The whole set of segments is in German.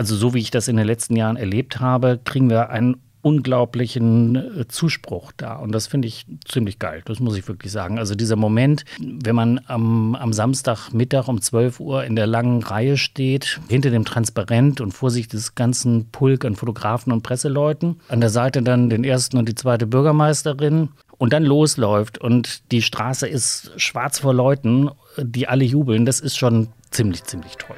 also so wie ich das in den letzten Jahren erlebt habe, kriegen wir einen unglaublichen äh, Zuspruch da. Und das finde ich ziemlich geil, das muss ich wirklich sagen. Also dieser Moment, wenn man am, am Samstagmittag um 12 Uhr in der langen Reihe steht, hinter dem Transparent und vor sich des ganzen Pulk an Fotografen und Presseleuten, an der Seite dann den ersten und die zweite Bürgermeisterin und dann losläuft und die Straße ist schwarz vor Leuten, die alle jubeln, das ist schon ziemlich, ziemlich toll.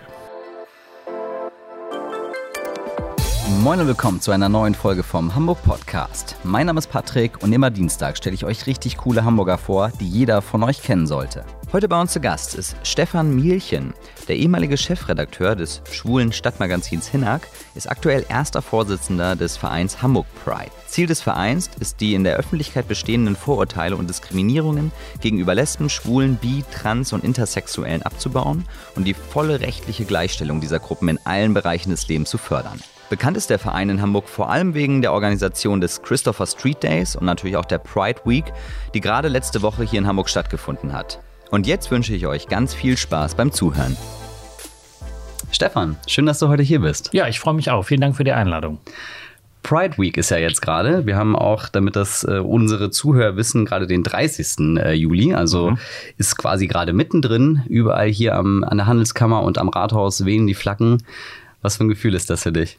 Moin und willkommen zu einer neuen Folge vom Hamburg Podcast. Mein Name ist Patrick und immer Dienstag stelle ich euch richtig coole Hamburger vor, die jeder von euch kennen sollte. Heute bei uns zu Gast ist Stefan Mielchen. Der ehemalige Chefredakteur des schwulen Stadtmagazins Hinnack ist aktuell erster Vorsitzender des Vereins Hamburg Pride. Ziel des Vereins ist die in der Öffentlichkeit bestehenden Vorurteile und Diskriminierungen gegenüber Lesben, Schwulen, Bi, Trans und Intersexuellen abzubauen und die volle rechtliche Gleichstellung dieser Gruppen in allen Bereichen des Lebens zu fördern. Bekannt ist der Verein in Hamburg vor allem wegen der Organisation des Christopher Street Days und natürlich auch der Pride Week, die gerade letzte Woche hier in Hamburg stattgefunden hat. Und jetzt wünsche ich euch ganz viel Spaß beim Zuhören. Stefan, schön, dass du heute hier bist. Ja, ich freue mich auch. Vielen Dank für die Einladung. Pride Week ist ja jetzt gerade. Wir haben auch, damit das äh, unsere Zuhörer wissen, gerade den 30. Äh, Juli. Also mhm. ist quasi gerade mittendrin. Überall hier am, an der Handelskammer und am Rathaus wehen die Flaggen. Was für ein Gefühl ist das für dich?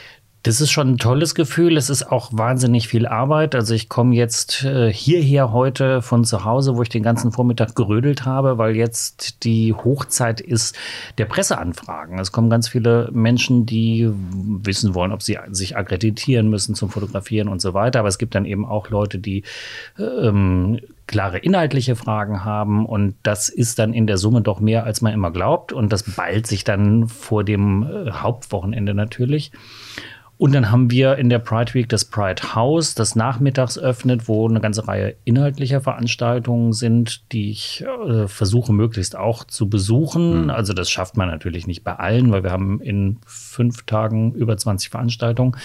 Das ist schon ein tolles Gefühl. Es ist auch wahnsinnig viel Arbeit. Also ich komme jetzt äh, hierher heute von zu Hause, wo ich den ganzen Vormittag gerödelt habe, weil jetzt die Hochzeit ist der Presseanfragen. Es kommen ganz viele Menschen, die wissen wollen, ob sie sich akkreditieren müssen zum Fotografieren und so weiter. Aber es gibt dann eben auch Leute, die ähm, klare inhaltliche Fragen haben. Und das ist dann in der Summe doch mehr, als man immer glaubt. Und das ballt sich dann vor dem äh, Hauptwochenende natürlich. Und dann haben wir in der Pride Week das Pride House, das nachmittags öffnet, wo eine ganze Reihe inhaltlicher Veranstaltungen sind, die ich äh, versuche möglichst auch zu besuchen. Mhm. Also das schafft man natürlich nicht bei allen, weil wir haben in fünf Tagen über 20 Veranstaltungen.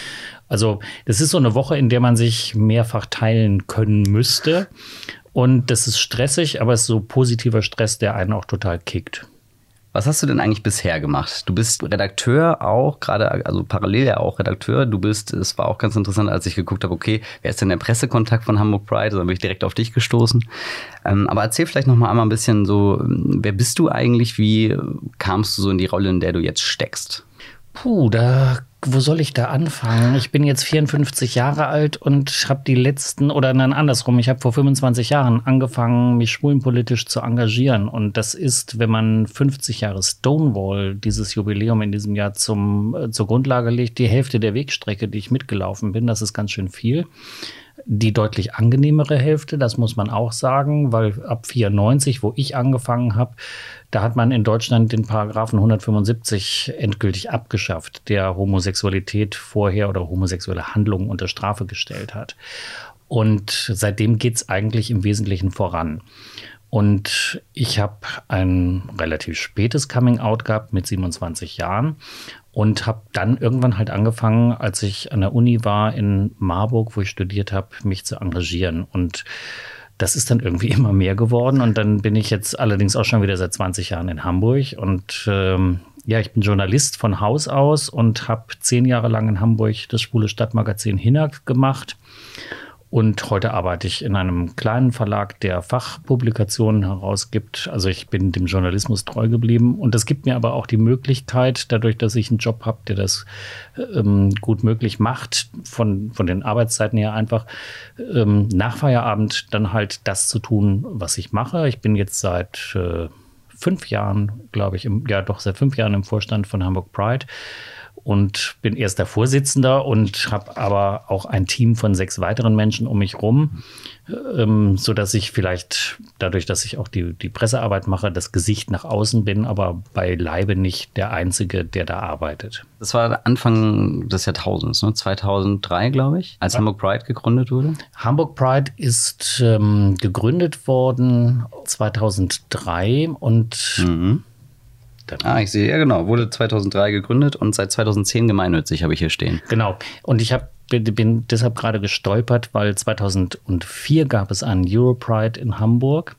Also das ist so eine Woche, in der man sich mehrfach teilen können müsste. Und das ist stressig, aber es ist so positiver Stress, der einen auch total kickt. Was hast du denn eigentlich bisher gemacht? Du bist Redakteur auch, gerade, also parallel ja auch Redakteur. Du bist, es war auch ganz interessant, als ich geguckt habe, okay, wer ist denn der Pressekontakt von Hamburg Pride? Da bin ich direkt auf dich gestoßen. Ähm, aber erzähl vielleicht noch mal einmal ein bisschen so, wer bist du eigentlich? Wie kamst du so in die Rolle, in der du jetzt steckst? Puh, da wo soll ich da anfangen? Ich bin jetzt 54 Jahre alt und habe die letzten, oder nein, andersrum, ich habe vor 25 Jahren angefangen, mich schwulenpolitisch zu engagieren. Und das ist, wenn man 50 Jahre Stonewall, dieses Jubiläum in diesem Jahr zum, äh, zur Grundlage legt, die Hälfte der Wegstrecke, die ich mitgelaufen bin, das ist ganz schön viel die deutlich angenehmere Hälfte, das muss man auch sagen, weil ab 94, wo ich angefangen habe, da hat man in Deutschland den Paragraphen 175 endgültig abgeschafft, der Homosexualität vorher oder homosexuelle Handlungen unter Strafe gestellt hat. Und seitdem geht es eigentlich im Wesentlichen voran. Und ich habe ein relativ spätes Coming-out gehabt mit 27 Jahren und habe dann irgendwann halt angefangen, als ich an der Uni war in Marburg, wo ich studiert habe, mich zu engagieren. Und das ist dann irgendwie immer mehr geworden. Und dann bin ich jetzt allerdings auch schon wieder seit 20 Jahren in Hamburg. Und ähm, ja, ich bin Journalist von Haus aus und habe zehn Jahre lang in Hamburg das schwule Stadtmagazin Hinak gemacht und heute arbeite ich in einem kleinen Verlag, der Fachpublikationen herausgibt. Also ich bin dem Journalismus treu geblieben. Und das gibt mir aber auch die Möglichkeit, dadurch, dass ich einen Job habe, der das ähm, gut möglich macht, von, von den Arbeitszeiten her einfach ähm, nach Feierabend dann halt das zu tun, was ich mache. Ich bin jetzt seit äh, fünf Jahren, glaube ich, im, ja doch seit fünf Jahren im Vorstand von Hamburg Pride und bin erster Vorsitzender und habe aber auch ein Team von sechs weiteren Menschen um mich rum, ähm, so dass ich vielleicht dadurch, dass ich auch die, die Pressearbeit mache, das Gesicht nach außen bin, aber beileibe nicht der Einzige, der da arbeitet. Das war Anfang des Jahrtausends, ne? 2003, glaube ich, als ja. Hamburg Pride gegründet wurde. Hamburg Pride ist ähm, gegründet worden 2003 und mhm Ah, ich sehe, ja genau, wurde 2003 gegründet und seit 2010 gemeinnützig, habe ich hier stehen. Genau, und ich hab, bin, bin deshalb gerade gestolpert, weil 2004 gab es einen Europride in Hamburg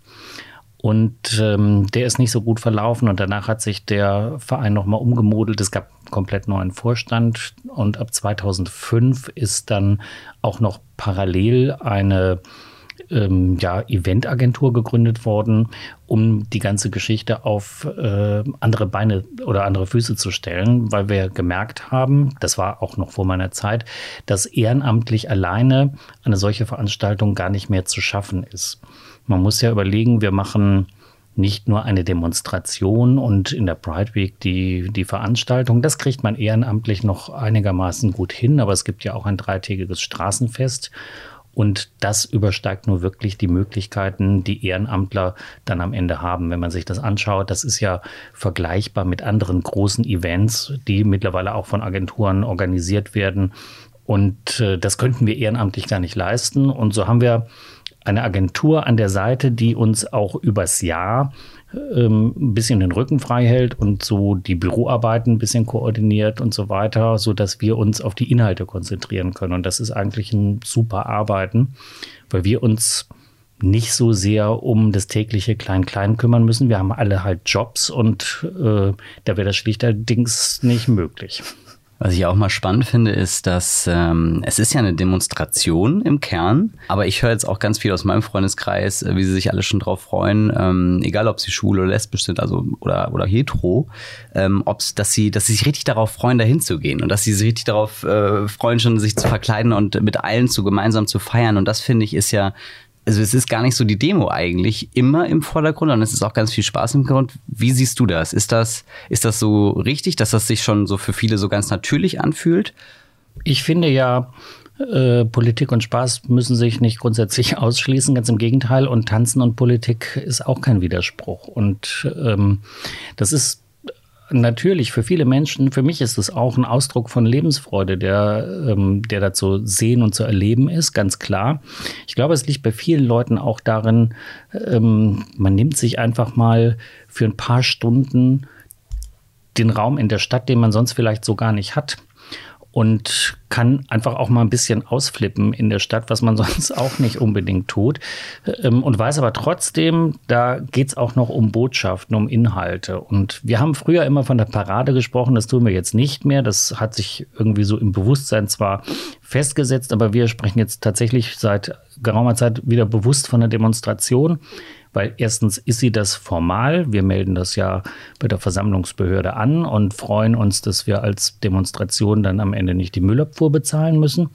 Und ähm, der ist nicht so gut verlaufen und danach hat sich der Verein nochmal umgemodelt. Es gab einen komplett neuen Vorstand und ab 2005 ist dann auch noch parallel eine ähm, ja, Eventagentur gegründet worden, um die ganze Geschichte auf äh, andere Beine oder andere Füße zu stellen, weil wir gemerkt haben, das war auch noch vor meiner Zeit, dass ehrenamtlich alleine eine solche Veranstaltung gar nicht mehr zu schaffen ist. Man muss ja überlegen, wir machen nicht nur eine Demonstration und in der Pride Week die, die Veranstaltung. Das kriegt man ehrenamtlich noch einigermaßen gut hin, aber es gibt ja auch ein dreitägiges Straßenfest und das übersteigt nur wirklich die Möglichkeiten, die Ehrenamtler dann am Ende haben. Wenn man sich das anschaut, das ist ja vergleichbar mit anderen großen Events, die mittlerweile auch von Agenturen organisiert werden. Und äh, das könnten wir ehrenamtlich gar nicht leisten. Und so haben wir eine Agentur an der Seite, die uns auch übers Jahr ähm, ein bisschen den Rücken frei hält und so die Büroarbeiten ein bisschen koordiniert und so weiter, so dass wir uns auf die Inhalte konzentrieren können. Und das ist eigentlich ein super Arbeiten, weil wir uns nicht so sehr um das tägliche Klein-Klein kümmern müssen. Wir haben alle halt Jobs und äh, da wäre das schlichterdings nicht möglich. Was ich auch mal spannend finde, ist, dass ähm, es ist ja eine Demonstration im Kern, aber ich höre jetzt auch ganz viel aus meinem Freundeskreis, äh, wie sie sich alle schon drauf freuen, ähm, egal ob sie schwul oder lesbisch sind, also oder oder hetero, ähm, ob's, dass sie, dass sie sich richtig darauf freuen, dahin zu gehen und dass sie sich richtig darauf äh, freuen, schon sich zu verkleiden und mit allen zu gemeinsam zu feiern. Und das finde ich ist ja also es ist gar nicht so die Demo eigentlich immer im Vordergrund, sondern es ist auch ganz viel Spaß im Grund. Wie siehst du das? Ist das, ist das so richtig, dass das sich schon so für viele so ganz natürlich anfühlt? Ich finde ja, äh, Politik und Spaß müssen sich nicht grundsätzlich ausschließen, ganz im Gegenteil. Und Tanzen und Politik ist auch kein Widerspruch. Und ähm, das ist natürlich für viele Menschen, für mich ist es auch ein Ausdruck von Lebensfreude, der, ähm, der da zu sehen und zu erleben ist, ganz klar. Ich glaube, es liegt bei vielen Leuten auch darin, ähm, man nimmt sich einfach mal für ein paar Stunden den Raum in der Stadt, den man sonst vielleicht so gar nicht hat und kann einfach auch mal ein bisschen ausflippen in der Stadt, was man sonst auch nicht unbedingt tut. Ähm, und weiß aber trotzdem, da geht es auch noch um Botschaften, um Inhalte. Und wir haben früher immer von der Parade gesprochen, das tun wir jetzt nicht mehr. Das hat sich irgendwie so im Bewusstsein zwar festgesetzt, aber wir sprechen jetzt tatsächlich seit geraumer Zeit wieder bewusst von der Demonstration weil erstens ist sie das formal. Wir melden das ja bei der Versammlungsbehörde an und freuen uns, dass wir als Demonstration dann am Ende nicht die Müllabfuhr bezahlen müssen.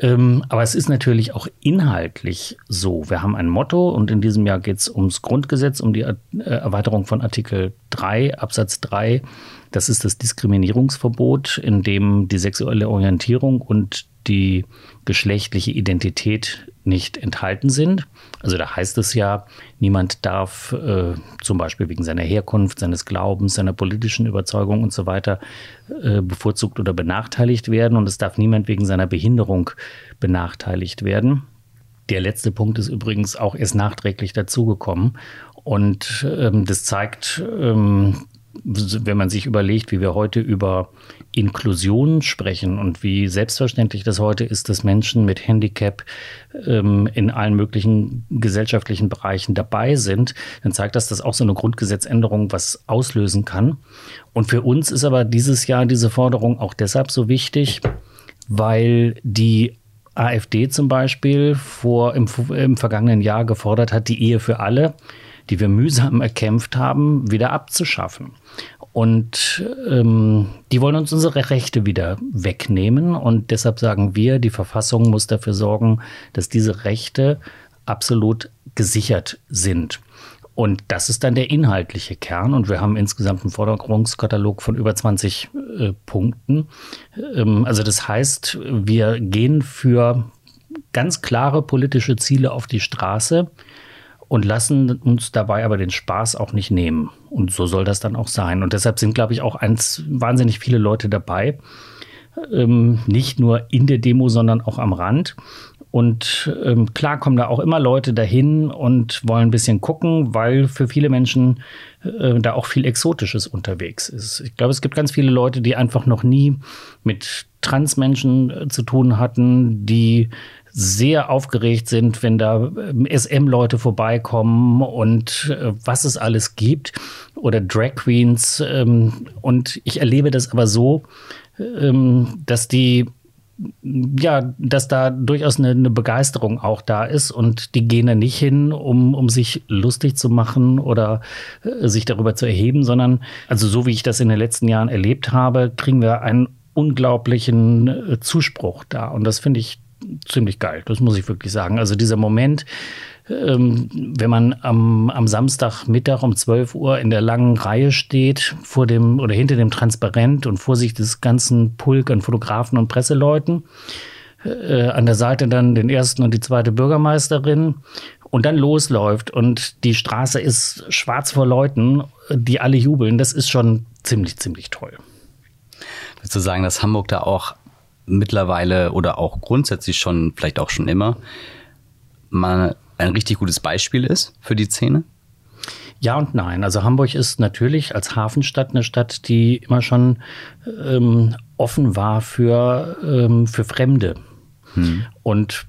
Ähm, aber es ist natürlich auch inhaltlich so. Wir haben ein Motto und in diesem Jahr geht es ums Grundgesetz, um die äh, Erweiterung von Artikel 3, Absatz 3. Das ist das Diskriminierungsverbot, in dem die sexuelle Orientierung und die geschlechtliche Identität nicht enthalten sind. Also da heißt es ja, niemand darf äh, zum Beispiel wegen seiner Herkunft, seines Glaubens, seiner politischen Überzeugung und so weiter äh, bevorzugt oder benachteiligt werden und es darf niemand wegen seiner Behinderung benachteiligt werden. Der letzte Punkt ist übrigens auch erst nachträglich dazugekommen und ähm, das zeigt, ähm, wenn man sich überlegt, wie wir heute über Inklusion sprechen und wie selbstverständlich das heute ist, dass Menschen mit Handicap ähm, in allen möglichen gesellschaftlichen Bereichen dabei sind, dann zeigt das, dass auch so eine Grundgesetzänderung was auslösen kann. Und für uns ist aber dieses Jahr diese Forderung auch deshalb so wichtig, weil die AfD zum Beispiel vor im, im vergangenen Jahr gefordert hat, die Ehe für alle die wir mühsam erkämpft haben, wieder abzuschaffen. Und ähm, die wollen uns unsere Rechte wieder wegnehmen. Und deshalb sagen wir, die Verfassung muss dafür sorgen, dass diese Rechte absolut gesichert sind. Und das ist dann der inhaltliche Kern. Und wir haben insgesamt einen Forderungskatalog von über 20 äh, Punkten. Ähm, also das heißt, wir gehen für ganz klare politische Ziele auf die Straße und lassen uns dabei aber den Spaß auch nicht nehmen. Und so soll das dann auch sein. Und deshalb sind, glaube ich, auch eins, wahnsinnig viele Leute dabei. Ähm, nicht nur in der Demo, sondern auch am Rand. Und ähm, klar kommen da auch immer Leute dahin und wollen ein bisschen gucken, weil für viele Menschen äh, da auch viel Exotisches unterwegs ist. Ich glaube, es gibt ganz viele Leute, die einfach noch nie mit Transmenschen äh, zu tun hatten, die sehr aufgeregt sind, wenn da ähm, SM-Leute vorbeikommen und äh, was es alles gibt oder Drag Queens. Ähm, und ich erlebe das aber so, ähm, dass die ja, dass da durchaus eine, eine, Begeisterung auch da ist und die gehen da nicht hin, um, um sich lustig zu machen oder äh, sich darüber zu erheben, sondern, also so wie ich das in den letzten Jahren erlebt habe, kriegen wir einen unglaublichen äh, Zuspruch da. Und das finde ich ziemlich geil, das muss ich wirklich sagen. Also dieser Moment, ähm, wenn man am, am Samstagmittag um 12 Uhr in der langen Reihe steht, vor dem oder hinter dem Transparent und vor sich des ganzen Pulk an Fotografen und Presseleuten, äh, an der Seite dann den ersten und die zweite Bürgermeisterin und dann losläuft und die Straße ist schwarz vor Leuten, die alle jubeln, das ist schon ziemlich, ziemlich toll. Würdest du sagen, dass Hamburg da auch mittlerweile oder auch grundsätzlich schon, vielleicht auch schon immer, mal ein richtig gutes Beispiel ist für die Szene? Ja und nein. Also Hamburg ist natürlich als Hafenstadt eine Stadt, die immer schon ähm, offen war für, ähm, für Fremde. Hm. Und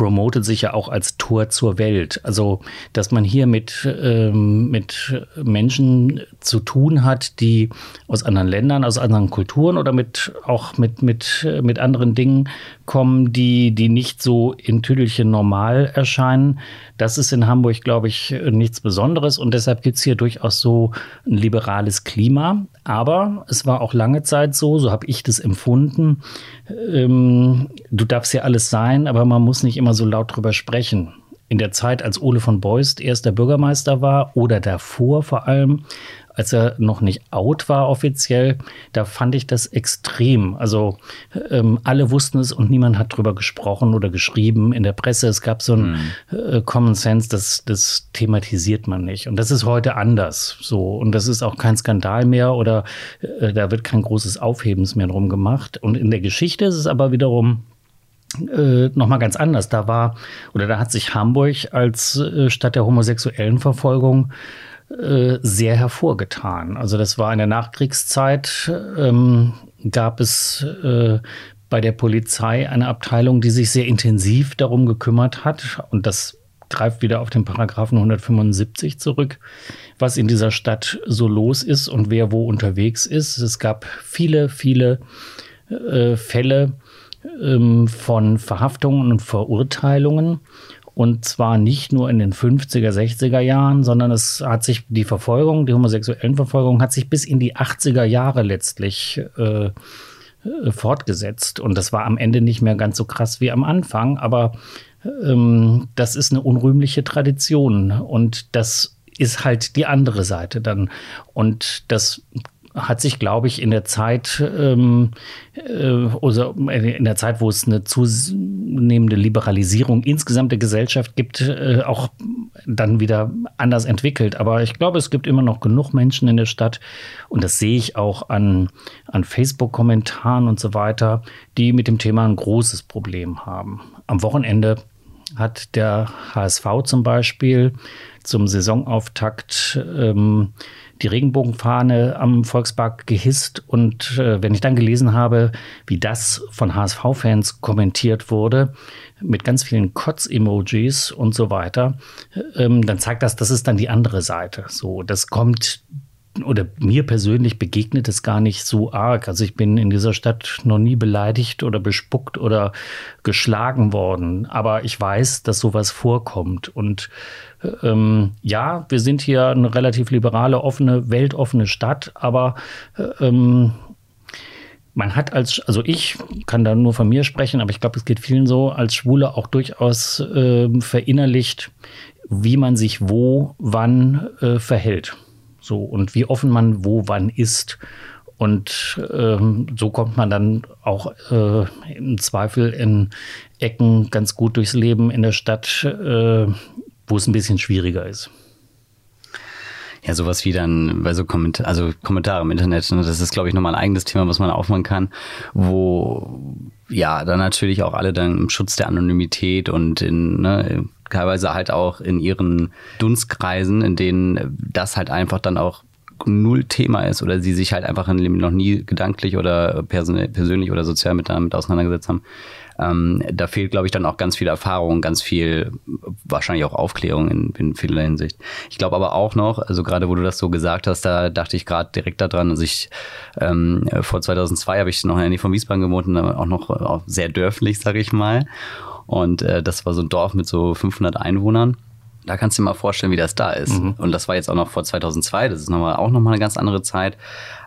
promotet sich ja auch als Tor zur Welt. Also, dass man hier mit, ähm, mit Menschen zu tun hat, die aus anderen Ländern, aus anderen Kulturen oder mit, auch mit, mit, mit anderen Dingen kommen, die, die nicht so in Tüdelchen normal erscheinen. Das ist in Hamburg, glaube ich, nichts Besonderes und deshalb gibt es hier durchaus so ein liberales Klima. Aber es war auch lange Zeit so, so habe ich das empfunden. Ähm, du darfst ja alles sein, aber man muss nicht immer so laut drüber sprechen in der Zeit, als Ole von Beust erster Bürgermeister war oder davor vor allem, als er noch nicht out war offiziell, da fand ich das extrem. Also ähm, alle wussten es und niemand hat drüber gesprochen oder geschrieben in der Presse. Es gab so ein mhm. äh, Common Sense, das, das thematisiert man nicht. Und das ist heute anders. So und das ist auch kein Skandal mehr oder äh, da wird kein großes Aufhebens mehr drum gemacht. Und in der Geschichte ist es aber wiederum äh, nochmal ganz anders. Da war, oder da hat sich Hamburg als äh, Stadt der homosexuellen Verfolgung äh, sehr hervorgetan. Also das war in der Nachkriegszeit, ähm, gab es äh, bei der Polizei eine Abteilung, die sich sehr intensiv darum gekümmert hat. Und das greift wieder auf den Paragraphen 175 zurück, was in dieser Stadt so los ist und wer wo unterwegs ist. Es gab viele, viele äh, Fälle ähm, von Verhaftungen und Verurteilungen. Und zwar nicht nur in den 50er, 60er Jahren, sondern es hat sich die Verfolgung, die homosexuellen Verfolgung hat sich bis in die 80er Jahre letztlich äh, äh, fortgesetzt. Und das war am Ende nicht mehr ganz so krass wie am Anfang, aber ähm, das ist eine unrühmliche Tradition und das ist halt die andere Seite dann. Und das hat sich, glaube ich, in der Zeit, ähm, äh, also in der Zeit, wo es eine zunehmende Liberalisierung insgesamt der Gesellschaft gibt, äh, auch dann wieder anders entwickelt. Aber ich glaube, es gibt immer noch genug Menschen in der Stadt, und das sehe ich auch an, an Facebook-Kommentaren und so weiter, die mit dem Thema ein großes Problem haben. Am Wochenende hat der HSV zum Beispiel zum Saisonauftakt ähm, die Regenbogenfahne am Volkspark gehisst. Und äh, wenn ich dann gelesen habe, wie das von HSV-Fans kommentiert wurde, mit ganz vielen Kotz-Emojis und so weiter, ähm, dann zeigt das, das ist dann die andere Seite. So, das kommt oder mir persönlich begegnet es gar nicht so arg. Also ich bin in dieser Stadt noch nie beleidigt oder bespuckt oder geschlagen worden. Aber ich weiß, dass sowas vorkommt. Und ähm, ja, wir sind hier eine relativ liberale, offene, weltoffene Stadt, aber ähm, man hat als, also ich kann da nur von mir sprechen, aber ich glaube, es geht vielen so, als Schwule auch durchaus äh, verinnerlicht, wie man sich wo, wann äh, verhält. So und wie offen man wo, wann ist. Und ähm, so kommt man dann auch äh, im Zweifel in Ecken ganz gut durchs Leben in der Stadt, äh, wo es ein bisschen schwieriger ist. Ja, sowas wie dann bei so Kommentar also Kommentare im Internet, ne, das ist, glaube ich, nochmal ein eigenes Thema, was man aufmachen kann, wo ja dann natürlich auch alle dann im Schutz der Anonymität und in ne, teilweise halt auch in ihren Dunstkreisen, in denen das halt einfach dann auch null Thema ist oder sie sich halt einfach noch nie gedanklich oder persönlich oder sozial mit damit auseinandergesetzt haben. Ähm, da fehlt, glaube ich, dann auch ganz viel Erfahrung, ganz viel, wahrscheinlich auch Aufklärung in, in vieler Hinsicht. Ich glaube aber auch noch, also gerade wo du das so gesagt hast, da dachte ich gerade direkt daran, also ich ähm, vor 2002 habe ich noch in der Nähe von Wiesbaden gewohnt und auch noch auch sehr dörflich, sage ich mal. Und äh, das war so ein Dorf mit so 500 Einwohnern. Da kannst du dir mal vorstellen, wie das da ist. Mhm. Und das war jetzt auch noch vor 2002. Das ist nochmal, auch nochmal eine ganz andere Zeit.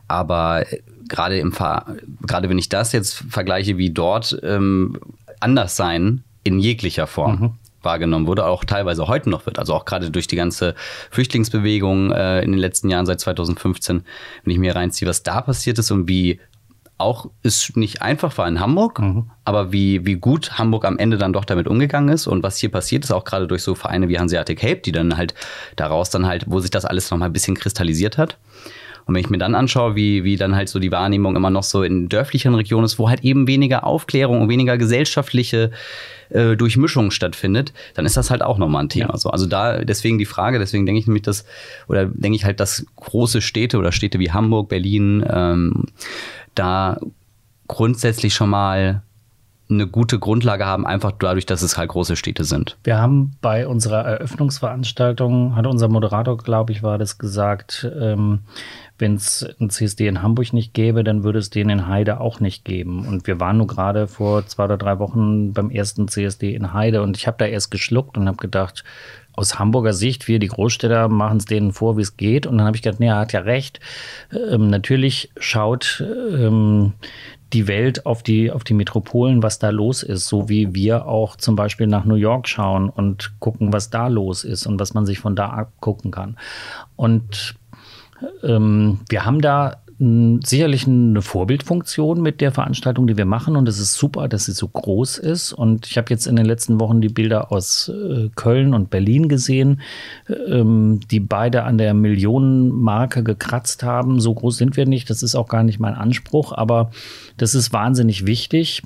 Aber äh, gerade im gerade wenn ich das jetzt vergleiche, wie dort ähm, anders sein in jeglicher Form. Mhm wahrgenommen wurde, auch teilweise heute noch wird. Also auch gerade durch die ganze Flüchtlingsbewegung äh, in den letzten Jahren seit 2015, wenn ich mir reinziehe, was da passiert ist und wie auch ist nicht einfach war in Hamburg, mhm. aber wie, wie gut Hamburg am Ende dann doch damit umgegangen ist und was hier passiert ist, auch gerade durch so Vereine wie Hanseatic Hape, die dann halt daraus dann halt, wo sich das alles nochmal ein bisschen kristallisiert hat. Und wenn ich mir dann anschaue, wie, wie dann halt so die Wahrnehmung immer noch so in dörflichen Regionen ist, wo halt eben weniger Aufklärung und weniger gesellschaftliche äh, Durchmischung stattfindet, dann ist das halt auch nochmal ein Thema. Ja. So. Also da deswegen die Frage, deswegen denke ich nämlich, dass, oder denke ich halt, dass große Städte oder Städte wie Hamburg, Berlin, ähm, da grundsätzlich schon mal eine gute Grundlage haben, einfach dadurch, dass es halt große Städte sind. Wir haben bei unserer Eröffnungsveranstaltung, hat unser Moderator, glaube ich, war das gesagt, ähm, wenn es ein CSD in Hamburg nicht gäbe, dann würde es den in Heide auch nicht geben. Und wir waren nur gerade vor zwei oder drei Wochen beim ersten CSD in Heide und ich habe da erst geschluckt und habe gedacht, aus Hamburger Sicht, wir die Großstädter machen es denen vor, wie es geht. Und dann habe ich gedacht, nee, er hat ja recht. Ähm, natürlich schaut ähm, die Welt auf die, auf die Metropolen, was da los ist, so wie wir auch zum Beispiel nach New York schauen und gucken, was da los ist und was man sich von da abgucken kann. Und ähm, wir haben da sicherlich eine Vorbildfunktion mit der Veranstaltung, die wir machen. Und es ist super, dass sie so groß ist. Und ich habe jetzt in den letzten Wochen die Bilder aus äh, Köln und Berlin gesehen, ähm, die beide an der Millionenmarke gekratzt haben. So groß sind wir nicht. Das ist auch gar nicht mein Anspruch. Aber das ist wahnsinnig wichtig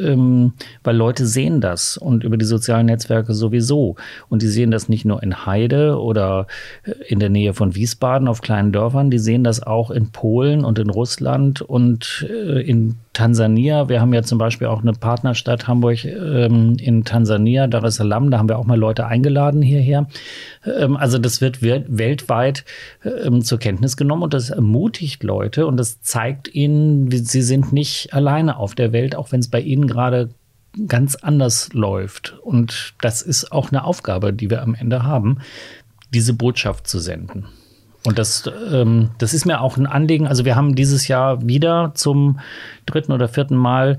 ähm, weil Leute sehen das und über die sozialen Netzwerke sowieso. Und die sehen das nicht nur in Heide oder äh, in der Nähe von Wiesbaden auf kleinen Dörfern, die sehen das auch in Polen und in Russland und äh, in Tansania. Wir haben ja zum Beispiel auch eine Partnerstadt Hamburg ähm, in Tansania, Dar es Salaam. Da haben wir auch mal Leute eingeladen hierher. Ähm, also das wird weltweit ähm, zur Kenntnis genommen und das ermutigt Leute und das zeigt ihnen, sie sind nicht alleine auf der Welt, auch wenn es bei ihnen gerade ganz anders läuft. Und das ist auch eine Aufgabe, die wir am Ende haben, diese Botschaft zu senden. Und das, ähm, das ist mir auch ein Anliegen. Also wir haben dieses Jahr wieder zum dritten oder vierten Mal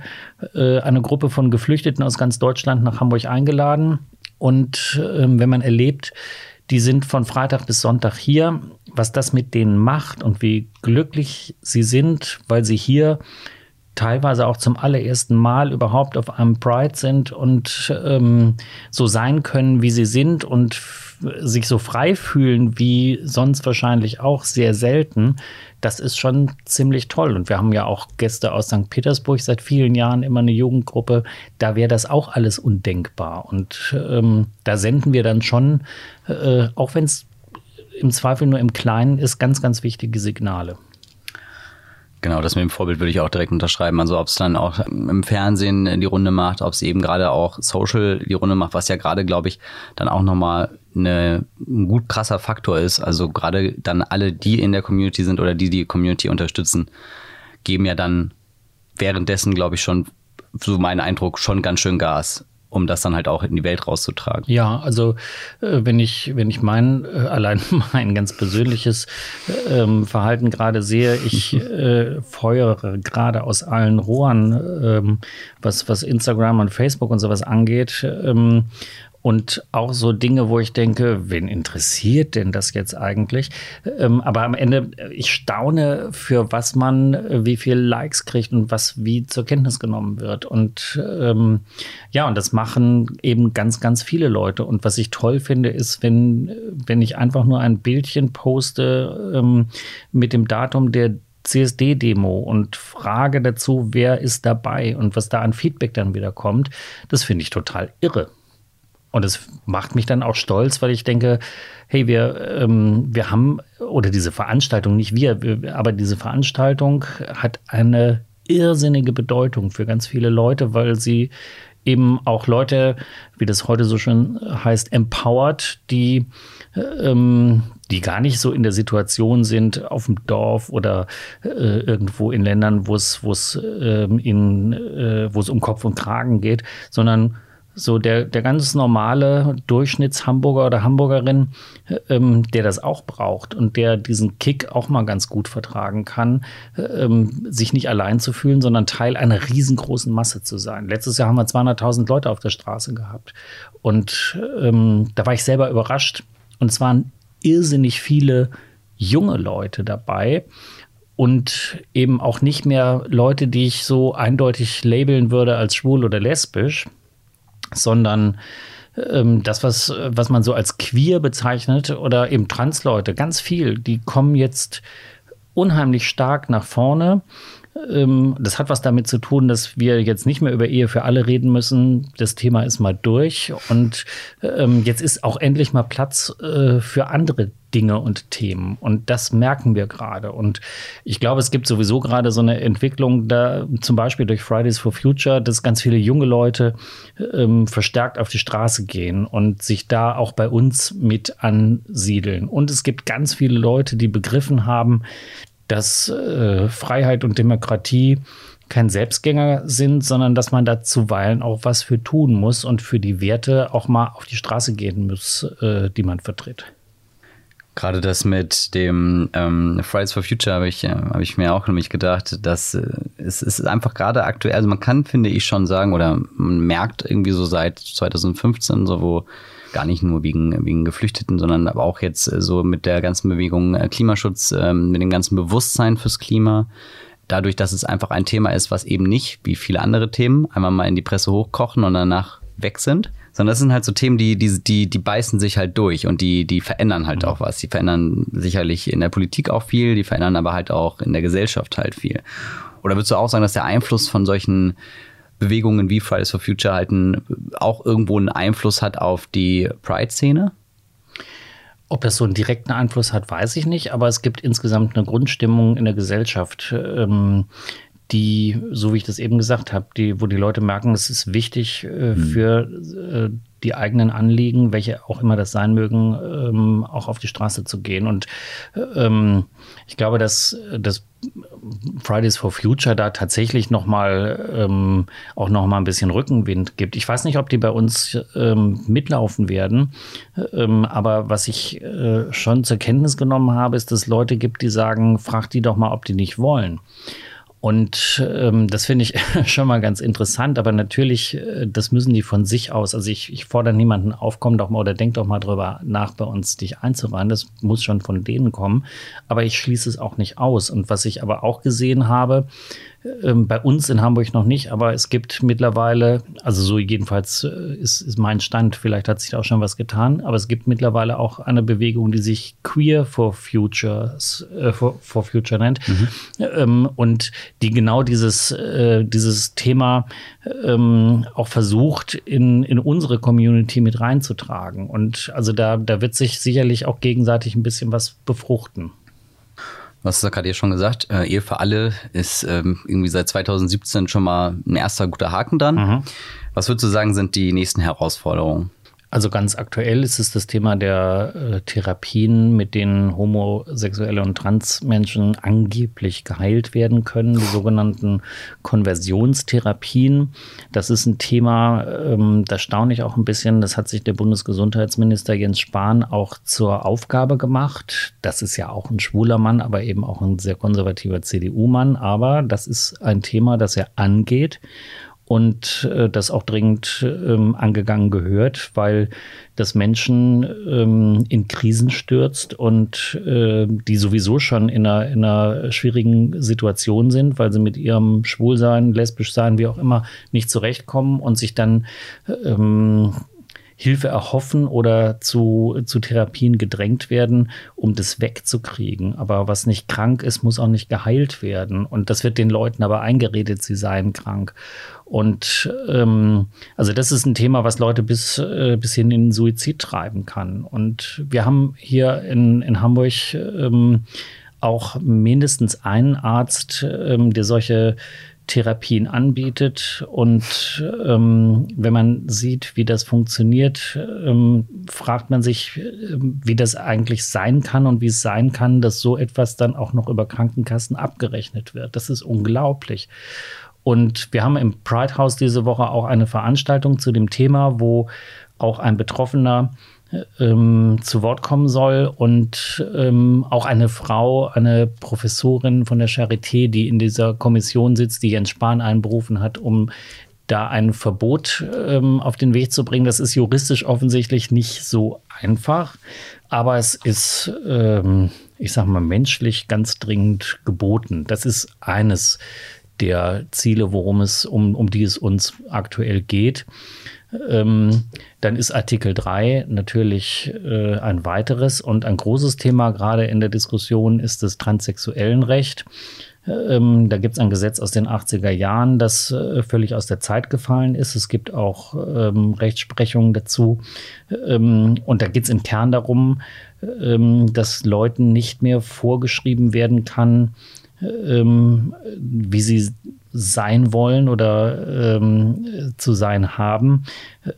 äh, eine Gruppe von Geflüchteten aus ganz Deutschland nach Hamburg eingeladen. Und ähm, wenn man erlebt, die sind von Freitag bis Sonntag hier, was das mit denen macht und wie glücklich sie sind, weil sie hier teilweise auch zum allerersten Mal überhaupt auf einem Pride sind und ähm, so sein können, wie sie sind und sich so frei fühlen wie sonst wahrscheinlich auch sehr selten, das ist schon ziemlich toll. Und wir haben ja auch Gäste aus St. Petersburg seit vielen Jahren immer eine Jugendgruppe. Da wäre das auch alles undenkbar. Und ähm, da senden wir dann schon, äh, auch wenn es im Zweifel nur im Kleinen ist, ganz, ganz wichtige Signale. Genau, das mit dem Vorbild würde ich auch direkt unterschreiben. Also ob es dann auch im Fernsehen die Runde macht, ob es eben gerade auch Social die Runde macht, was ja gerade, glaube ich, dann auch nochmal eine, ein gut krasser Faktor ist. Also gerade dann alle, die in der Community sind oder die die Community unterstützen, geben ja dann währenddessen, glaube ich, schon, so mein Eindruck, schon ganz schön Gas um das dann halt auch in die Welt rauszutragen. Ja, also äh, wenn ich, wenn ich mein, äh, allein mein ganz persönliches ähm, Verhalten gerade sehe, ich äh, feuere gerade aus allen Rohren, ähm, was, was Instagram und Facebook und sowas angeht. Ähm, und auch so Dinge, wo ich denke, wen interessiert denn das jetzt eigentlich? Ähm, aber am Ende, ich staune, für was man, äh, wie viel Likes kriegt und was wie zur Kenntnis genommen wird. Und ähm, ja, und das machen eben ganz, ganz viele Leute. Und was ich toll finde, ist, wenn, wenn ich einfach nur ein Bildchen poste ähm, mit dem Datum der CSD-Demo und frage dazu, wer ist dabei und was da an Feedback dann wieder kommt, das finde ich total irre. Und es macht mich dann auch stolz, weil ich denke, hey, wir, ähm, wir haben, oder diese Veranstaltung, nicht wir, aber diese Veranstaltung hat eine irrsinnige Bedeutung für ganz viele Leute, weil sie eben auch Leute, wie das heute so schön heißt, empowert, die, ähm, die gar nicht so in der Situation sind auf dem Dorf oder äh, irgendwo in Ländern, wo es, wo es ähm, in, äh, wo es um Kopf und Kragen geht, sondern so der, der ganz normale Durchschnittshamburger oder Hamburgerin, ähm, der das auch braucht und der diesen Kick auch mal ganz gut vertragen kann, ähm, sich nicht allein zu fühlen, sondern Teil einer riesengroßen Masse zu sein. Letztes Jahr haben wir 200.000 Leute auf der Straße gehabt. Und ähm, da war ich selber überrascht. Und es waren irrsinnig viele junge Leute dabei und eben auch nicht mehr Leute, die ich so eindeutig labeln würde als schwul oder lesbisch, sondern ähm, das, was, was man so als queer bezeichnet oder eben Transleute, ganz viel, die kommen jetzt unheimlich stark nach vorne. Ähm, das hat was damit zu tun, dass wir jetzt nicht mehr über Ehe für alle reden müssen. Das Thema ist mal durch und ähm, jetzt ist auch endlich mal Platz äh, für andere Dinge und Themen. Und das merken wir gerade. Und ich glaube, es gibt sowieso gerade so eine Entwicklung, da zum Beispiel durch Fridays for Future, dass ganz viele junge Leute ähm, verstärkt auf die Straße gehen und sich da auch bei uns mit ansiedeln. Und es gibt ganz viele Leute, die begriffen haben, dass äh, Freiheit und Demokratie kein Selbstgänger sind, sondern dass man da zuweilen auch was für tun muss und für die Werte auch mal auf die Straße gehen muss, äh, die man vertritt. Gerade das mit dem ähm, Fridays for Future habe ich, äh, hab ich mir auch nämlich gedacht, dass äh, es, es ist einfach gerade aktuell, also man kann, finde ich, schon sagen, oder man merkt irgendwie so seit 2015, so wo gar nicht nur wegen, wegen Geflüchteten, sondern aber auch jetzt äh, so mit der ganzen Bewegung äh, Klimaschutz, äh, mit dem ganzen Bewusstsein fürs Klima, dadurch, dass es einfach ein Thema ist, was eben nicht, wie viele andere Themen, einmal mal in die Presse hochkochen und danach weg sind, sondern das sind halt so Themen, die, die, die, die beißen sich halt durch und die, die verändern halt auch was. Die verändern sicherlich in der Politik auch viel, die verändern aber halt auch in der Gesellschaft halt viel. Oder würdest du auch sagen, dass der Einfluss von solchen Bewegungen wie Fridays for Future halt auch irgendwo einen Einfluss hat auf die Pride-Szene? Ob das so einen direkten Einfluss hat, weiß ich nicht, aber es gibt insgesamt eine Grundstimmung in der Gesellschaft, ähm, die, so wie ich das eben gesagt habe, die, wo die Leute merken, es ist wichtig äh, mhm. für äh, die eigenen Anliegen, welche auch immer das sein mögen, ähm, auch auf die Straße zu gehen. Und ähm, ich glaube, dass das Fridays for Future da tatsächlich noch mal ähm, auch noch mal ein bisschen Rückenwind gibt. Ich weiß nicht, ob die bei uns ähm, mitlaufen werden, ähm, aber was ich äh, schon zur Kenntnis genommen habe, ist, dass es Leute gibt, die sagen, frag die doch mal, ob die nicht wollen. Und ähm, das finde ich schon mal ganz interessant, aber natürlich, äh, das müssen die von sich aus. Also ich, ich fordere niemanden auf, komm doch mal oder denk doch mal drüber nach, bei uns dich einzuweihen. Das muss schon von denen kommen. Aber ich schließe es auch nicht aus. Und was ich aber auch gesehen habe, ähm, bei uns in Hamburg noch nicht, aber es gibt mittlerweile, also so jedenfalls äh, ist, ist mein Stand, vielleicht hat sich da auch schon was getan, aber es gibt mittlerweile auch eine Bewegung, die sich Queer for Futures, äh, for, for Future nennt mhm. ähm, und die genau dieses, äh, dieses Thema ähm, auch versucht, in, in unsere Community mit reinzutragen. Und also da, da wird sich sicherlich auch gegenseitig ein bisschen was befruchten. Was hast du gerade schon gesagt? Äh, Ehe für alle ist ähm, irgendwie seit 2017 schon mal ein erster guter Haken dann. Mhm. Was würdest du sagen, sind die nächsten Herausforderungen? Also ganz aktuell ist es das Thema der äh, Therapien, mit denen homosexuelle und Transmenschen angeblich geheilt werden können, die sogenannten Konversionstherapien. Das ist ein Thema, ähm, da staune ich auch ein bisschen. Das hat sich der Bundesgesundheitsminister Jens Spahn auch zur Aufgabe gemacht. Das ist ja auch ein schwuler Mann, aber eben auch ein sehr konservativer CDU-Mann. Aber das ist ein Thema, das er angeht und äh, das auch dringend ähm, angegangen gehört, weil das Menschen ähm, in Krisen stürzt und äh, die sowieso schon in einer, in einer schwierigen Situation sind, weil sie mit ihrem Schwulsein, lesbisch sein, wie auch immer, nicht zurechtkommen und sich dann ähm, Hilfe erhoffen oder zu, zu Therapien gedrängt werden, um das wegzukriegen. Aber was nicht krank ist, muss auch nicht geheilt werden. Und das wird den Leuten aber eingeredet, sie seien krank. Und ähm, also das ist ein Thema, was Leute bis, äh, bis hin in den Suizid treiben kann. Und wir haben hier in, in Hamburg ähm, auch mindestens einen Arzt, ähm, der solche Therapien anbietet. Und ähm, wenn man sieht, wie das funktioniert, ähm, fragt man sich, ähm, wie das eigentlich sein kann und wie es sein kann, dass so etwas dann auch noch über Krankenkassen abgerechnet wird. Das ist unglaublich. Und wir haben im Pride House diese Woche auch eine Veranstaltung zu dem Thema, wo auch ein Betroffener ähm, zu Wort kommen soll und ähm, auch eine Frau, eine Professorin von der Charité, die in dieser Kommission sitzt, die Jens Spahn einberufen hat, um da ein Verbot ähm, auf den Weg zu bringen. Das ist juristisch offensichtlich nicht so einfach, aber es ist, ähm, ich sage mal, menschlich ganz dringend geboten. Das ist eines der Ziele, worum es, um, um die es uns aktuell geht. Ähm, dann ist Artikel 3 natürlich äh, ein weiteres und ein großes Thema gerade in der Diskussion ist das transsexuellen Recht. Ähm, da gibt es ein Gesetz aus den 80er Jahren, das äh, völlig aus der Zeit gefallen ist. Es gibt auch ähm, Rechtsprechungen dazu. Ähm, und da geht es im Kern darum, ähm, dass Leuten nicht mehr vorgeschrieben werden kann, ähm, wie sie sein wollen oder ähm, zu sein haben.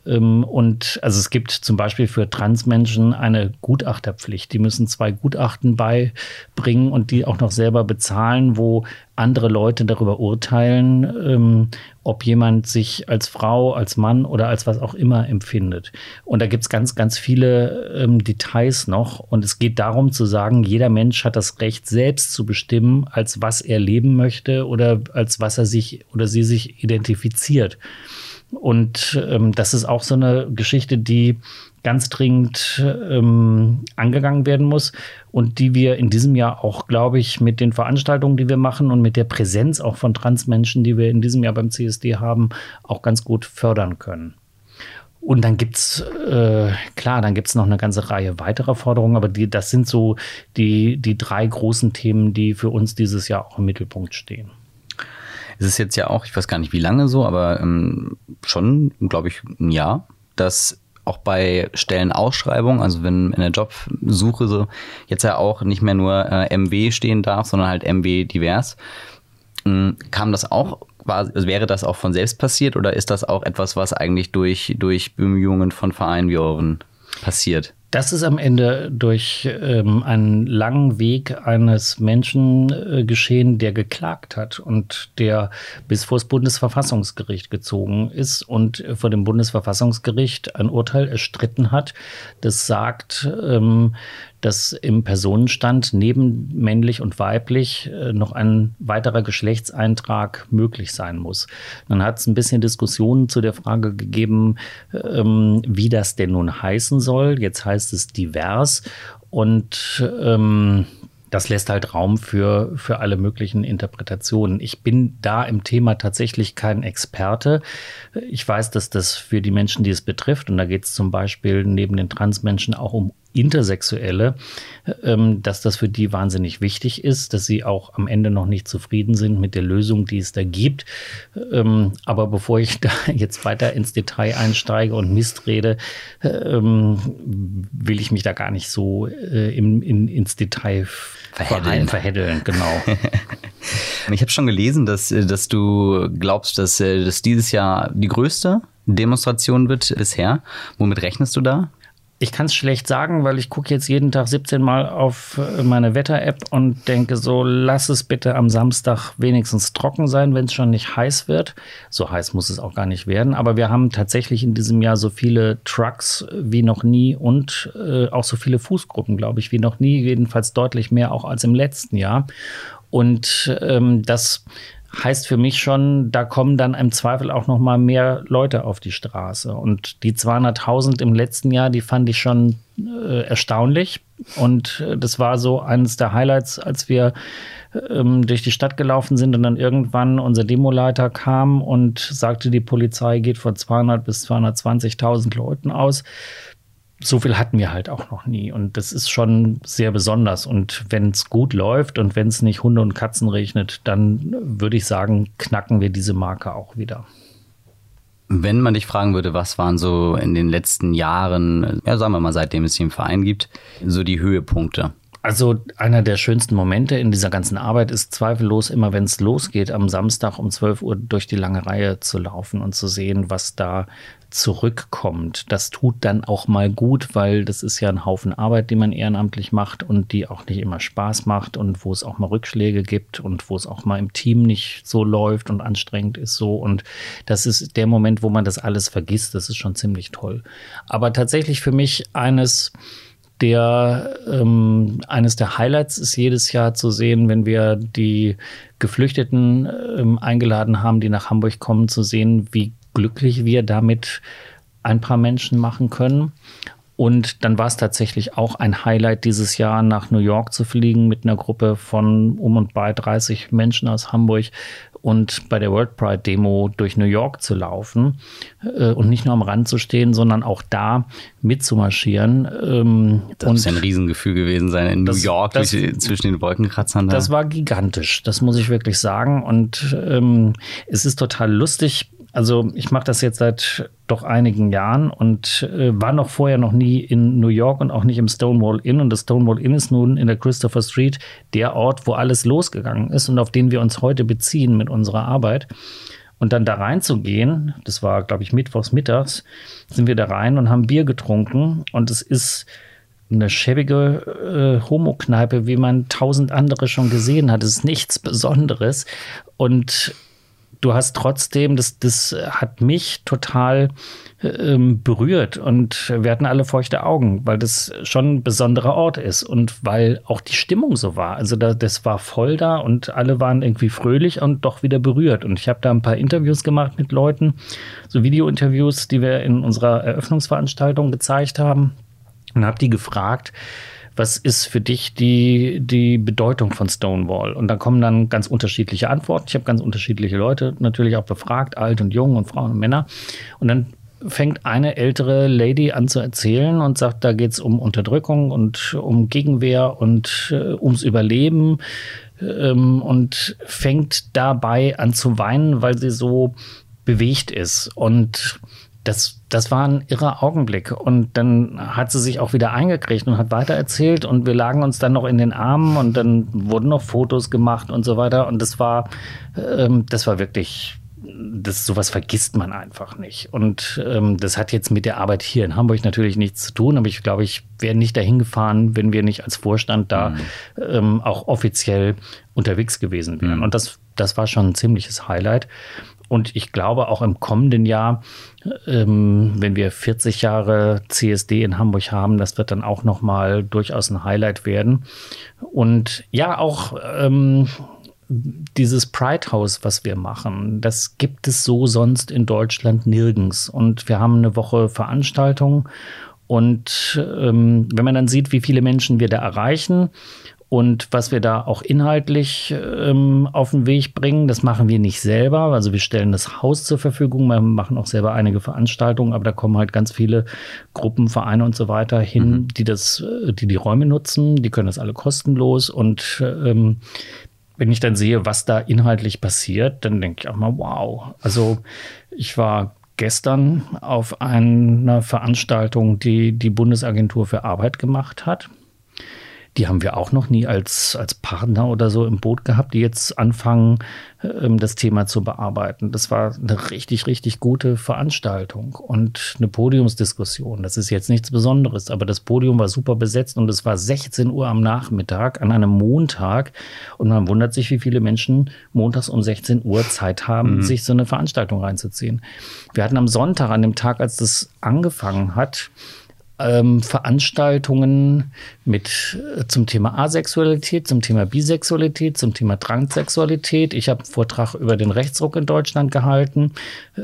Ähm, und also es gibt zum Beispiel für Transmenschen eine Gutachterpflicht. Die müssen zwei Gutachten beibringen und die auch noch selber bezahlen, wo andere Leute darüber urteilen, ähm, ob jemand sich als Frau, als Mann oder als was auch immer empfindet. Und da gibt es ganz, ganz viele ähm, Details noch. Und es geht darum zu sagen, jeder Mensch hat das Recht, selbst zu bestimmen, als was er leben möchte oder als was er sich oder sie sich identifiziert. Und ähm, das ist auch so eine Geschichte, die ganz dringend ähm, angegangen werden muss und die wir in diesem Jahr auch, glaube ich, mit den Veranstaltungen, die wir machen und mit der Präsenz auch von Transmenschen, die wir in diesem Jahr beim CSD haben, auch ganz gut fördern können. Und dann gibt's äh, klar, dann gibt's noch eine ganze Reihe weiterer Forderungen, aber die, das sind so die, die drei großen Themen, die für uns dieses Jahr auch im Mittelpunkt stehen. Es ist jetzt ja auch, ich weiß gar nicht wie lange so, aber ähm, schon, glaube ich, ein Jahr, dass auch bei Stellenausschreibungen, also wenn in der Jobsuche so jetzt ja auch nicht mehr nur äh, MW stehen darf, sondern halt MW divers, ähm, kam das auch also wäre das auch von selbst passiert oder ist das auch etwas, was eigentlich durch, durch Bemühungen von Vereinen wie euren passiert? Das ist am Ende durch ähm, einen langen Weg eines Menschen äh, geschehen, der geklagt hat und der bis vor das Bundesverfassungsgericht gezogen ist und vor dem Bundesverfassungsgericht ein Urteil erstritten hat, das sagt, ähm, dass im Personenstand neben männlich und weiblich äh, noch ein weiterer Geschlechtseintrag möglich sein muss. Dann hat es ein bisschen Diskussionen zu der Frage gegeben, ähm, wie das denn nun heißen soll. Jetzt heißt es divers und ähm, das lässt halt Raum für, für alle möglichen Interpretationen. Ich bin da im Thema tatsächlich kein Experte. Ich weiß, dass das für die Menschen, die es betrifft, und da geht es zum Beispiel neben den Transmenschen auch um Intersexuelle, ähm, dass das für die wahnsinnig wichtig ist, dass sie auch am Ende noch nicht zufrieden sind mit der Lösung, die es da gibt. Ähm, aber bevor ich da jetzt weiter ins Detail einsteige und Mist rede, ähm, will ich mich da gar nicht so äh, im, in, ins Detail verheddeln. verheddeln genau. ich habe schon gelesen, dass, äh, dass du glaubst, dass, äh, dass dieses Jahr die größte Demonstration wird bisher. Womit rechnest du da? Ich kann es schlecht sagen, weil ich gucke jetzt jeden Tag 17 Mal auf äh, meine Wetter-App und denke so, lass es bitte am Samstag wenigstens trocken sein, wenn es schon nicht heiß wird. So heiß muss es auch gar nicht werden. Aber wir haben tatsächlich in diesem Jahr so viele Trucks wie noch nie und äh, auch so viele Fußgruppen, glaube ich, wie noch nie. Jedenfalls deutlich mehr auch als im letzten Jahr. Und ähm, das heißt für mich schon, da kommen dann im Zweifel auch noch mal mehr Leute auf die Straße. Und die 200.000 im letzten Jahr, die fand ich schon äh, erstaunlich. Und äh, das war so eines der Highlights, als wir ähm, durch die Stadt gelaufen sind und dann irgendwann unser Demoleiter kam und sagte, die Polizei geht von 200 bis 220.000 Leuten aus. So viel hatten wir halt auch noch nie. Und das ist schon sehr besonders. Und wenn es gut läuft und wenn es nicht Hunde und Katzen regnet, dann würde ich sagen, knacken wir diese Marke auch wieder. Wenn man dich fragen würde, was waren so in den letzten Jahren, ja, sagen wir mal, seitdem es den Verein gibt, so die Höhepunkte? Also einer der schönsten Momente in dieser ganzen Arbeit ist zweifellos immer, wenn es losgeht, am Samstag um 12 Uhr durch die lange Reihe zu laufen und zu sehen, was da zurückkommt. Das tut dann auch mal gut, weil das ist ja ein Haufen Arbeit, die man ehrenamtlich macht und die auch nicht immer Spaß macht und wo es auch mal Rückschläge gibt und wo es auch mal im Team nicht so läuft und anstrengend ist so. Und das ist der Moment, wo man das alles vergisst. Das ist schon ziemlich toll. Aber tatsächlich für mich eines der ähm, eines der Highlights ist jedes Jahr zu sehen, wenn wir die Geflüchteten ähm, eingeladen haben, die nach Hamburg kommen, zu sehen, wie glücklich wir damit ein paar Menschen machen können. Und dann war es tatsächlich auch ein Highlight dieses Jahr, nach New York zu fliegen mit einer Gruppe von um und bei 30 Menschen aus Hamburg und bei der World Pride Demo durch New York zu laufen äh, und nicht nur am Rand zu stehen, sondern auch da mitzumarschieren. Ähm, das muss ein Riesengefühl gewesen sein in das, New York das, zwischen den Wolkenkratzern. Da. Das war gigantisch, das muss ich wirklich sagen. Und ähm, es ist total lustig. Also ich mache das jetzt seit doch einigen Jahren und äh, war noch vorher noch nie in New York und auch nicht im Stonewall Inn. Und das Stonewall Inn ist nun in der Christopher Street der Ort, wo alles losgegangen ist und auf den wir uns heute beziehen mit unserer Arbeit. Und dann da reinzugehen, das war, glaube ich, mittwochs mittags, sind wir da rein und haben Bier getrunken. Und es ist eine schäbige äh, Homo-Kneipe, wie man tausend andere schon gesehen hat. Es ist nichts Besonderes. Und du hast trotzdem, das, das hat mich total ähm, berührt und wir hatten alle feuchte Augen, weil das schon ein besonderer Ort ist und weil auch die Stimmung so war. Also da, das war voll da und alle waren irgendwie fröhlich und doch wieder berührt. Und ich habe da ein paar Interviews gemacht mit Leuten, so Videointerviews, die wir in unserer Eröffnungsveranstaltung gezeigt haben und habe die gefragt, was ist für dich die, die Bedeutung von Stonewall? Und da kommen dann ganz unterschiedliche Antworten. Ich habe ganz unterschiedliche Leute natürlich auch befragt, alt und jung und Frauen und Männer. Und dann fängt eine ältere Lady an zu erzählen und sagt, da geht es um Unterdrückung und um Gegenwehr und äh, ums Überleben ähm, und fängt dabei an zu weinen, weil sie so bewegt ist. Und das, das war ein irrer Augenblick. Und dann hat sie sich auch wieder eingekriegt und hat weitererzählt. Und wir lagen uns dann noch in den Armen und dann wurden noch Fotos gemacht und so weiter. Und das war, ähm, das war wirklich, das, sowas vergisst man einfach nicht. Und ähm, das hat jetzt mit der Arbeit hier in Hamburg natürlich nichts zu tun. Aber ich glaube, ich wäre nicht dahin gefahren, wenn wir nicht als Vorstand da mhm. ähm, auch offiziell unterwegs gewesen wären. Mhm. Und das, das war schon ein ziemliches Highlight. Und ich glaube auch im kommenden Jahr, ähm, wenn wir 40 Jahre CSD in Hamburg haben, das wird dann auch nochmal durchaus ein Highlight werden. Und ja, auch ähm, dieses Pride House, was wir machen, das gibt es so sonst in Deutschland nirgends. Und wir haben eine Woche Veranstaltung. Und ähm, wenn man dann sieht, wie viele Menschen wir da erreichen, und was wir da auch inhaltlich ähm, auf den Weg bringen, das machen wir nicht selber. Also wir stellen das Haus zur Verfügung, wir machen auch selber einige Veranstaltungen, aber da kommen halt ganz viele Gruppen, Vereine und so weiter hin, mhm. die das, äh, die die Räume nutzen. Die können das alle kostenlos. Und ähm, wenn ich dann sehe, was da inhaltlich passiert, dann denke ich auch mal, wow. Also ich war gestern auf einer Veranstaltung, die die Bundesagentur für Arbeit gemacht hat. Die haben wir auch noch nie als, als Partner oder so im Boot gehabt, die jetzt anfangen, ähm, das Thema zu bearbeiten. Das war eine richtig, richtig gute Veranstaltung und eine Podiumsdiskussion. Das ist jetzt nichts Besonderes, aber das Podium war super besetzt und es war 16 Uhr am Nachmittag an einem Montag und man wundert sich, wie viele Menschen montags um 16 Uhr Zeit haben, mhm. sich so eine Veranstaltung reinzuziehen. Wir hatten am Sonntag, an dem Tag, als das angefangen hat, ähm, Veranstaltungen mit äh, zum Thema Asexualität, zum Thema Bisexualität, zum Thema Transsexualität. Ich habe einen Vortrag über den Rechtsruck in Deutschland gehalten.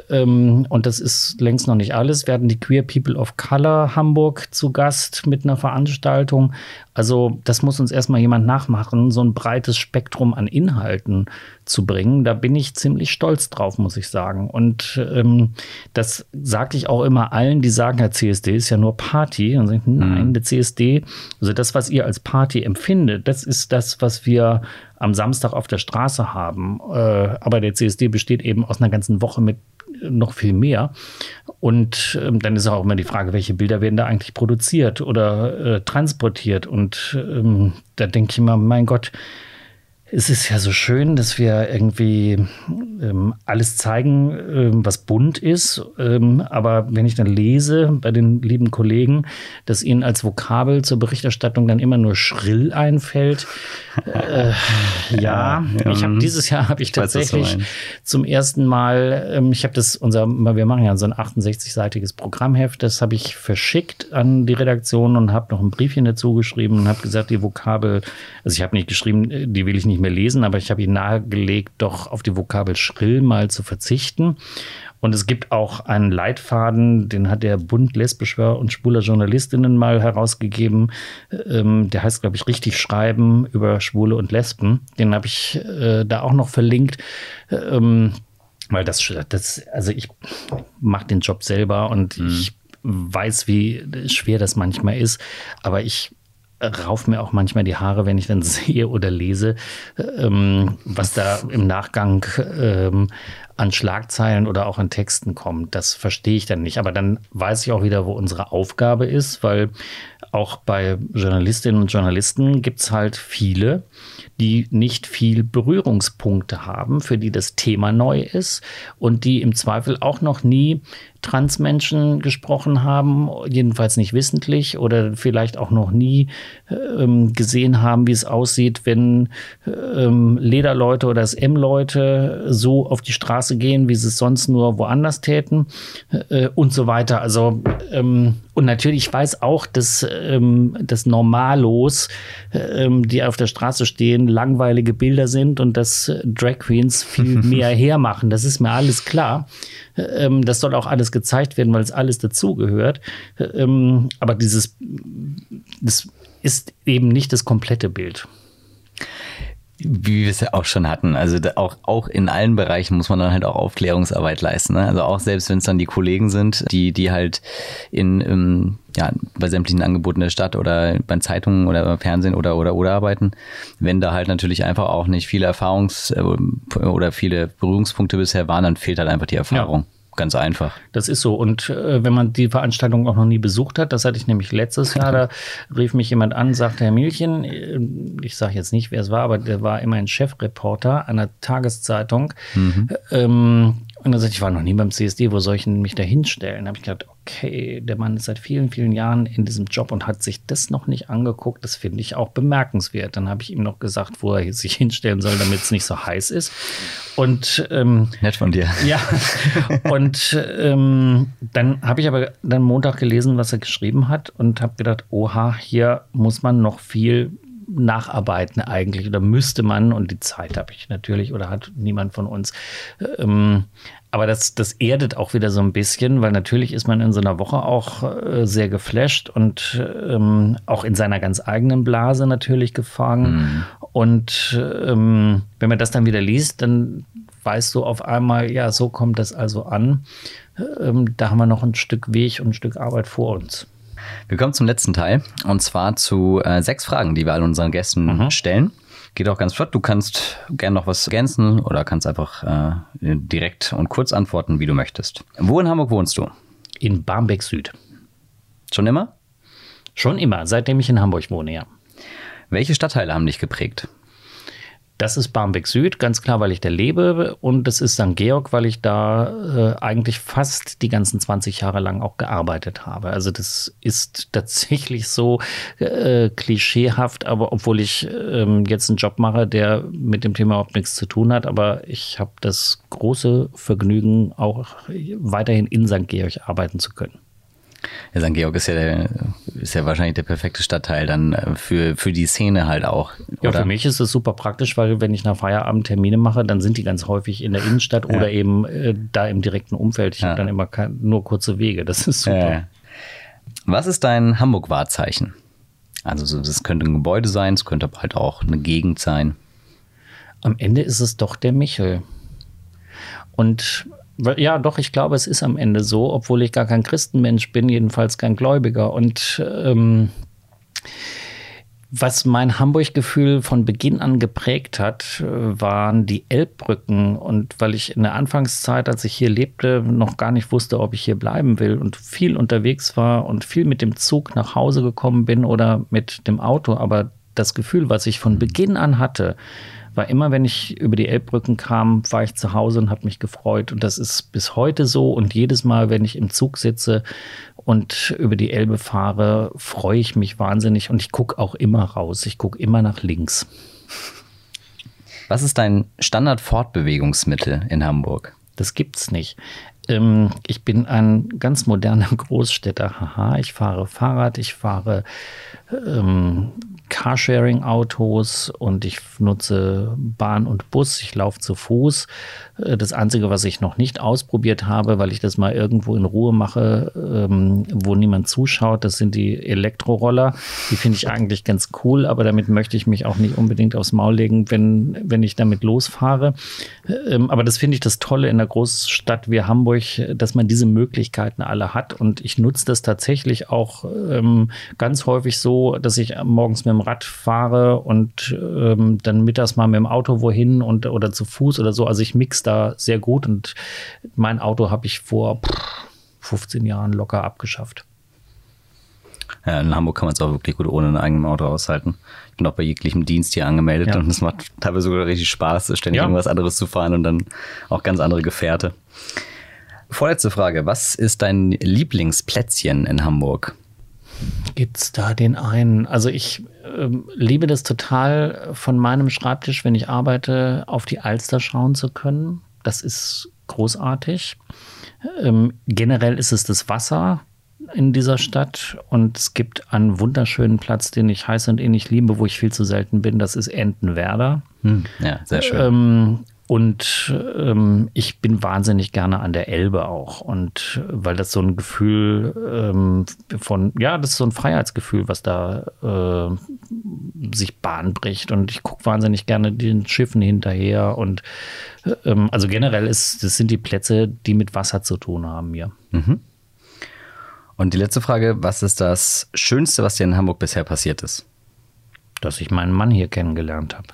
Ähm, und das ist längst noch nicht alles. Wir hatten die Queer People of Color Hamburg zu Gast mit einer Veranstaltung. Also das muss uns erstmal jemand nachmachen, so ein breites Spektrum an Inhalten zu bringen. Da bin ich ziemlich stolz drauf, muss ich sagen. Und ähm, das sage ich auch immer allen, die sagen, der CSD ist ja nur Party. Und sagen, nein, mhm. der CSD, also das, was ihr als Party empfindet, das ist das, was wir am Samstag auf der Straße haben. Äh, aber der CSD besteht eben aus einer ganzen Woche mit noch viel mehr. Und ähm, dann ist auch immer die Frage, welche Bilder werden da eigentlich produziert oder äh, transportiert. Und ähm, da denke ich immer, mein Gott, es ist ja so schön, dass wir irgendwie ähm, alles zeigen, ähm, was bunt ist. Ähm, aber wenn ich dann lese bei den lieben Kollegen, dass ihnen als Vokabel zur Berichterstattung dann immer nur schrill einfällt. Äh, ja, ja, ich habe dieses Jahr habe ich tatsächlich weiß, zum ersten Mal, ähm, ich habe das unser, wir machen ja so ein 68-seitiges Programmheft, das habe ich verschickt an die Redaktion und habe noch ein Briefchen dazu geschrieben und habe gesagt, die Vokabel, also ich habe nicht geschrieben, äh, die will ich nicht nicht mehr lesen, aber ich habe ihn nahegelegt, doch auf die Vokabel schrill mal zu verzichten. Und es gibt auch einen Leitfaden, den hat der Bund lesbischer und schwuler Journalistinnen mal herausgegeben. Ähm, der heißt, glaube ich, richtig schreiben über Schwule und Lesben. Den habe ich äh, da auch noch verlinkt. Ähm, weil das, das, also ich mache den Job selber und mhm. ich weiß, wie schwer das manchmal ist. Aber ich rauf mir auch manchmal die Haare, wenn ich dann sehe oder lese, ähm, was da im Nachgang ähm, an Schlagzeilen oder auch an Texten kommt. Das verstehe ich dann nicht. Aber dann weiß ich auch wieder, wo unsere Aufgabe ist, weil auch bei Journalistinnen und Journalisten gibt es halt viele, die nicht viel Berührungspunkte haben, für die das Thema neu ist und die im Zweifel auch noch nie Transmenschen gesprochen haben, jedenfalls nicht wissentlich oder vielleicht auch noch nie ähm, gesehen haben, wie es aussieht, wenn ähm, Lederleute oder SM-Leute so auf die Straße gehen, wie sie es sonst nur woanders täten äh, und so weiter. Also ähm, und natürlich weiß auch, dass ähm, das Normalos, ähm, die auf der Straße stehen, langweilige Bilder sind und dass Drag Queens viel mehr hermachen. Das ist mir alles klar. Ähm, das soll auch alles gezeigt werden, weil es alles dazugehört. Ähm, aber dieses, das ist eben nicht das komplette Bild wie wir es ja auch schon hatten. Also auch, auch in allen Bereichen muss man dann halt auch Aufklärungsarbeit leisten. Ne? Also auch selbst wenn es dann die Kollegen sind, die, die halt in, ähm, ja, bei sämtlichen Angeboten der Stadt oder bei Zeitungen oder beim Fernsehen oder, oder, oder arbeiten, wenn da halt natürlich einfach auch nicht viele Erfahrungs- äh, oder viele Berührungspunkte bisher waren, dann fehlt halt einfach die Erfahrung. Ja. Ganz einfach. Das ist so. Und äh, wenn man die Veranstaltung auch noch nie besucht hat, das hatte ich nämlich letztes Jahr, da rief mich jemand an, sagte Herr Milchen, äh, ich sage jetzt nicht, wer es war, aber der war immerhin Chefreporter einer Tageszeitung. Mhm. Ähm, und dann sagte ich, ich war noch nie beim CSD, wo soll ich mich da hinstellen? Da habe ich gedacht, okay, der Mann ist seit vielen, vielen Jahren in diesem Job und hat sich das noch nicht angeguckt. Das finde ich auch bemerkenswert. Dann habe ich ihm noch gesagt, wo er sich hinstellen soll, damit es nicht so heiß ist. Und ähm, nett von dir. Ja. Und ähm, dann habe ich aber dann Montag gelesen, was er geschrieben hat und habe gedacht, oha, hier muss man noch viel nacharbeiten eigentlich oder müsste man und die Zeit habe ich natürlich oder hat niemand von uns. Ähm, aber das, das erdet auch wieder so ein bisschen, weil natürlich ist man in so einer Woche auch äh, sehr geflasht und ähm, auch in seiner ganz eigenen Blase natürlich gefangen. Mhm. Und ähm, wenn man das dann wieder liest, dann weißt du auf einmal, ja, so kommt das also an. Ähm, da haben wir noch ein Stück Weg und ein Stück Arbeit vor uns. Wir kommen zum letzten Teil und zwar zu äh, sechs Fragen, die wir all unseren Gästen mhm. stellen. Geht auch ganz flott. Du kannst gerne noch was ergänzen oder kannst einfach äh, direkt und kurz antworten, wie du möchtest. Wo in Hamburg wohnst du? In Barmbek Süd. Schon immer? Schon immer, seitdem ich in Hamburg wohne, ja. Welche Stadtteile haben dich geprägt? Das ist Barmbek Süd, ganz klar, weil ich da lebe. Und das ist St. Georg, weil ich da äh, eigentlich fast die ganzen 20 Jahre lang auch gearbeitet habe. Also das ist tatsächlich so äh, klischeehaft, aber obwohl ich ähm, jetzt einen Job mache, der mit dem Thema überhaupt nichts zu tun hat. Aber ich habe das große Vergnügen, auch weiterhin in St. Georg arbeiten zu können. Ja, St. Georg ist ja, der, ist ja wahrscheinlich der perfekte Stadtteil dann äh, für, für die Szene halt auch. Ja, für mich ist es super praktisch, weil wenn ich nach Feierabend Termine mache, dann sind die ganz häufig in der Innenstadt ja. oder eben äh, da im direkten Umfeld. Ich ja. habe dann immer nur kurze Wege. Das ist super. Ja. Was ist dein Hamburg-Wahrzeichen? Also das könnte ein Gebäude sein, es könnte aber halt auch eine Gegend sein. Am Ende ist es doch der Michel. Und ja, doch, ich glaube, es ist am Ende so, obwohl ich gar kein Christenmensch bin, jedenfalls kein Gläubiger. Und ähm, was mein Hamburg-Gefühl von Beginn an geprägt hat, waren die Elbbrücken. Und weil ich in der Anfangszeit, als ich hier lebte, noch gar nicht wusste, ob ich hier bleiben will und viel unterwegs war und viel mit dem Zug nach Hause gekommen bin oder mit dem Auto, aber das Gefühl, was ich von Beginn an hatte, war immer, wenn ich über die Elbbrücken kam, war ich zu Hause und habe mich gefreut. Und das ist bis heute so. Und jedes Mal, wenn ich im Zug sitze und über die Elbe fahre, freue ich mich wahnsinnig. Und ich gucke auch immer raus. Ich gucke immer nach links. Was ist dein Standard-Fortbewegungsmittel in Hamburg? Das gibt's nicht. Ähm, ich bin ein ganz moderner Großstädter. Haha, ich fahre Fahrrad, ich fahre ähm, Carsharing-Autos und ich nutze Bahn und Bus. Ich laufe zu Fuß. Äh, das Einzige, was ich noch nicht ausprobiert habe, weil ich das mal irgendwo in Ruhe mache, ähm, wo niemand zuschaut, das sind die Elektroroller. Die finde ich eigentlich ganz cool, aber damit möchte ich mich auch nicht unbedingt aufs Maul legen, wenn, wenn ich damit losfahre. Ähm, aber das finde ich das Tolle in einer Großstadt wie Hamburg, dass man diese Möglichkeiten alle hat. Und ich nutze das tatsächlich auch ähm, ganz häufig so, dass ich morgens mit dem Rad fahre und ähm, dann mittags mal mit dem Auto wohin und oder zu Fuß oder so. Also ich mix da sehr gut und mein Auto habe ich vor 15 Jahren locker abgeschafft. Ja, in Hamburg kann man es auch wirklich gut ohne ein eigenes Auto aushalten. Ich bin auch bei jeglichem Dienst hier angemeldet ja. und es macht teilweise sogar richtig Spaß, ständig ja. irgendwas anderes zu fahren und dann auch ganz andere Gefährte. Vorletzte Frage. Was ist dein Lieblingsplätzchen in Hamburg? Gibt es da den einen? Also ich äh, liebe das total, von meinem Schreibtisch, wenn ich arbeite, auf die Alster schauen zu können. Das ist großartig. Ähm, generell ist es das Wasser in dieser Stadt und es gibt einen wunderschönen Platz, den ich heiß und ähnlich liebe, wo ich viel zu selten bin. Das ist Entenwerder. Hm, ja, sehr schön. Ähm, und ähm, ich bin wahnsinnig gerne an der Elbe auch. Und weil das so ein Gefühl ähm, von, ja, das ist so ein Freiheitsgefühl, was da äh, sich Bahn bricht. Und ich gucke wahnsinnig gerne den Schiffen hinterher. Und ähm, also generell ist, das sind die Plätze, die mit Wasser zu tun haben hier. Mhm. Und die letzte Frage: Was ist das Schönste, was dir in Hamburg bisher passiert ist? Dass ich meinen Mann hier kennengelernt habe.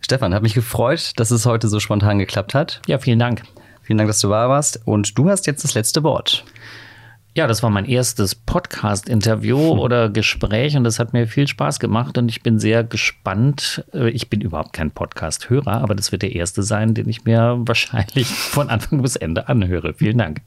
Stefan, hat mich gefreut, dass es heute so spontan geklappt hat. Ja, vielen Dank. Vielen Dank, dass du da warst. Und du hast jetzt das letzte Wort. Ja, das war mein erstes Podcast-Interview hm. oder Gespräch und das hat mir viel Spaß gemacht und ich bin sehr gespannt. Äh, ich bin überhaupt kein Podcast-Hörer, aber das wird der erste sein, den ich mir wahrscheinlich von Anfang bis Ende anhöre. Vielen Dank.